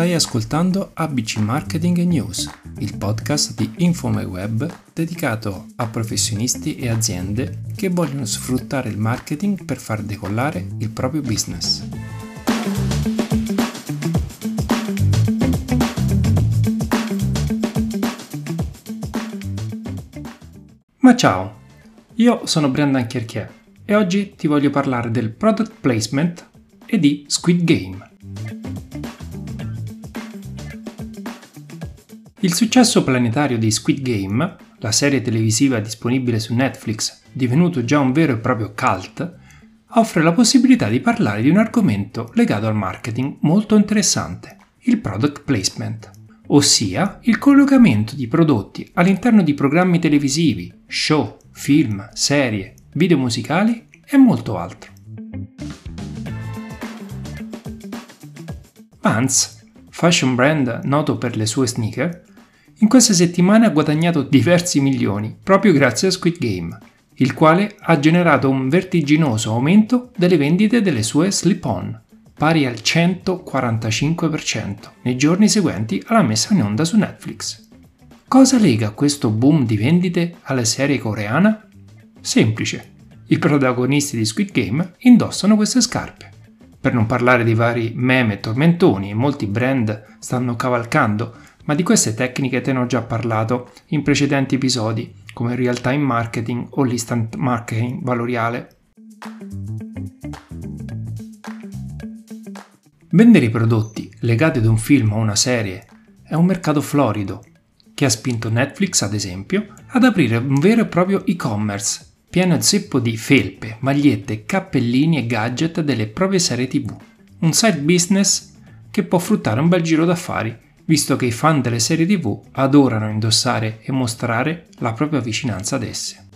Stai ascoltando ABC Marketing News, il podcast di InfoMyWeb dedicato a professionisti e aziende che vogliono sfruttare il marketing per far decollare il proprio business. Ma ciao, io sono Brendan Cherchier e oggi ti voglio parlare del product placement e di Squid Game. Il successo planetario di Squid Game, la serie televisiva disponibile su Netflix, divenuto già un vero e proprio cult, offre la possibilità di parlare di un argomento legato al marketing molto interessante, il product placement, ossia il collocamento di prodotti all'interno di programmi televisivi, show, film, serie, video musicali e molto altro. Vans, fashion brand noto per le sue sneaker, in queste settimane ha guadagnato diversi milioni proprio grazie a Squid Game, il quale ha generato un vertiginoso aumento delle vendite delle sue slip-on, pari al 145% nei giorni seguenti alla messa in onda su Netflix. Cosa lega questo boom di vendite alla serie coreana? Semplice. I protagonisti di Squid Game indossano queste scarpe. Per non parlare di vari meme e tormentoni, molti brand stanno cavalcando ma di queste tecniche te ne ho già parlato in precedenti episodi, come real time marketing o l'instant marketing valoriale. Vendere i prodotti legati ad un film o una serie è un mercato florido che ha spinto Netflix, ad esempio, ad aprire un vero e proprio e-commerce pieno zeppo di felpe, magliette, cappellini e gadget delle proprie serie TV. Un side business che può fruttare un bel giro d'affari visto che i fan delle serie tv adorano indossare e mostrare la propria vicinanza ad esse.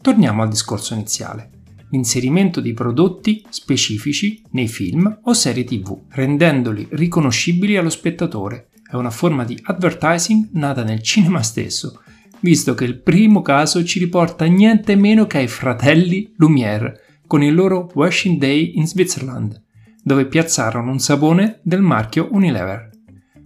Torniamo al discorso iniziale. L'inserimento di prodotti specifici nei film o serie tv, rendendoli riconoscibili allo spettatore. È una forma di advertising nata nel cinema stesso, visto che il primo caso ci riporta niente meno che ai fratelli Lumière con il loro Washing Day in Switzerland, dove piazzarono un sapone del marchio Unilever.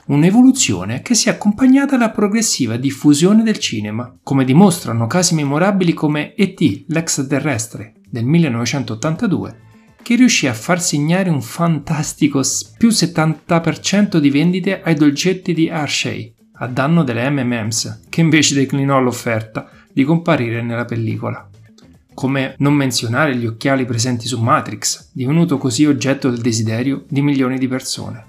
Un'evoluzione che si è accompagnata alla progressiva diffusione del cinema, come dimostrano casi memorabili come E.T. l'extraterrestre del 1982, che riuscì a far segnare un fantastico più 70% di vendite ai dolcetti di Hershey, a danno delle M&M's, che invece declinò l'offerta di comparire nella pellicola come non menzionare gli occhiali presenti su Matrix, divenuto così oggetto del desiderio di milioni di persone.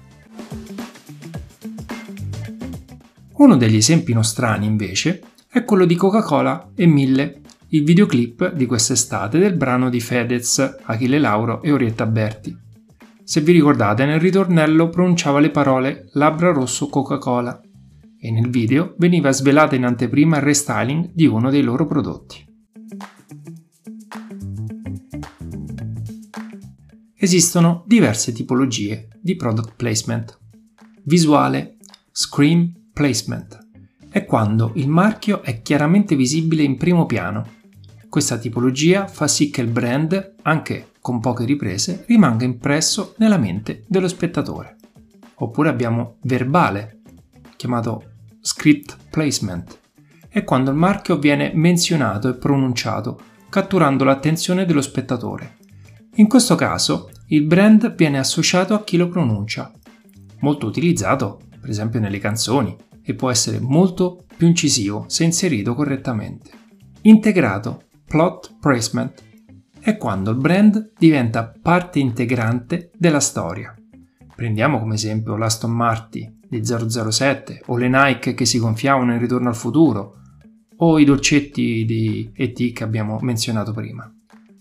Uno degli esempi nostrani, invece, è quello di Coca-Cola e Mille, il videoclip di quest'estate del brano di Fedez, Achille Lauro e Orietta Berti. Se vi ricordate, nel ritornello pronunciava le parole Labbra rosso Coca-Cola e nel video veniva svelata in anteprima il restyling di uno dei loro prodotti. Esistono diverse tipologie di product placement. Visuale, screen placement, è quando il marchio è chiaramente visibile in primo piano. Questa tipologia fa sì che il brand, anche con poche riprese, rimanga impresso nella mente dello spettatore. Oppure abbiamo verbale, chiamato script placement, è quando il marchio viene menzionato e pronunciato, catturando l'attenzione dello spettatore in questo caso il brand viene associato a chi lo pronuncia, molto utilizzato per esempio nelle canzoni e può essere molto più incisivo se inserito correttamente. Integrato plot placement è quando il brand diventa parte integrante della storia. Prendiamo come esempio l'Aston Martin di 007 o le Nike che si gonfiavano in ritorno al futuro o i dolcetti di ET che abbiamo menzionato prima.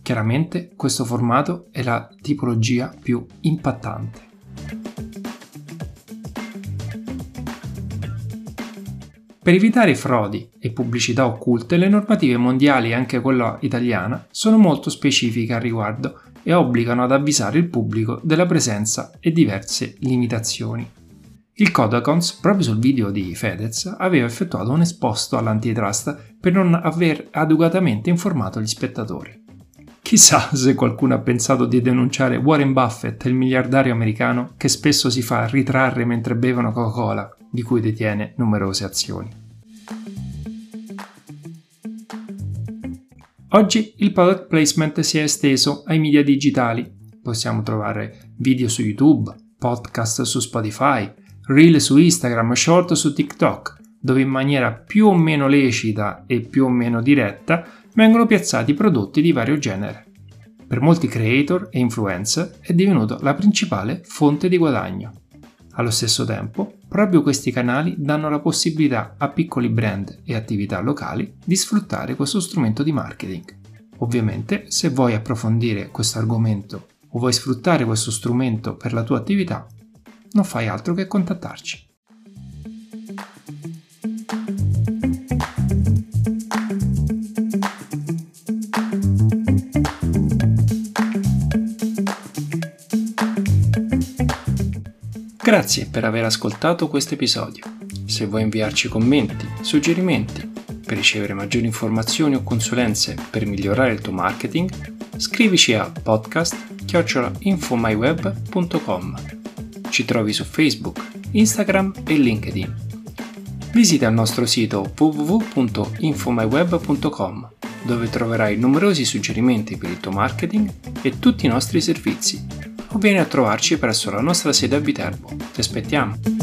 Chiaramente questo formato è la tipologia più impattante. Per evitare frodi e pubblicità occulte, le normative mondiali e anche quella italiana sono molto specifiche al riguardo e obbligano ad avvisare il pubblico della presenza e diverse limitazioni. Il Codacons, proprio sul video di Fedez, aveva effettuato un esposto all'antitrust per non aver adeguatamente informato gli spettatori. Chissà se qualcuno ha pensato di denunciare Warren Buffett, il miliardario americano che spesso si fa ritrarre mentre bevono Coca-Cola, di cui detiene numerose azioni. Oggi il product placement si è esteso ai media digitali. Possiamo trovare video su YouTube, podcast su Spotify, reel su Instagram, short su TikTok, dove in maniera più o meno lecita e più o meno diretta vengono piazzati prodotti di vario genere. Per molti creator e influencer è divenuto la principale fonte di guadagno. Allo stesso tempo, proprio questi canali danno la possibilità a piccoli brand e attività locali di sfruttare questo strumento di marketing. Ovviamente, se vuoi approfondire questo argomento o vuoi sfruttare questo strumento per la tua attività, non fai altro che contattarci. Grazie per aver ascoltato questo episodio. Se vuoi inviarci commenti, suggerimenti, per ricevere maggiori informazioni o consulenze per migliorare il tuo marketing, scrivici a podcast.infomyweb.com. Ci trovi su Facebook, Instagram e LinkedIn. Visita il nostro sito www.infomyweb.com dove troverai numerosi suggerimenti per il tuo marketing e tutti i nostri servizi o vieni a trovarci presso la nostra sede a Viterbo. Ti aspettiamo!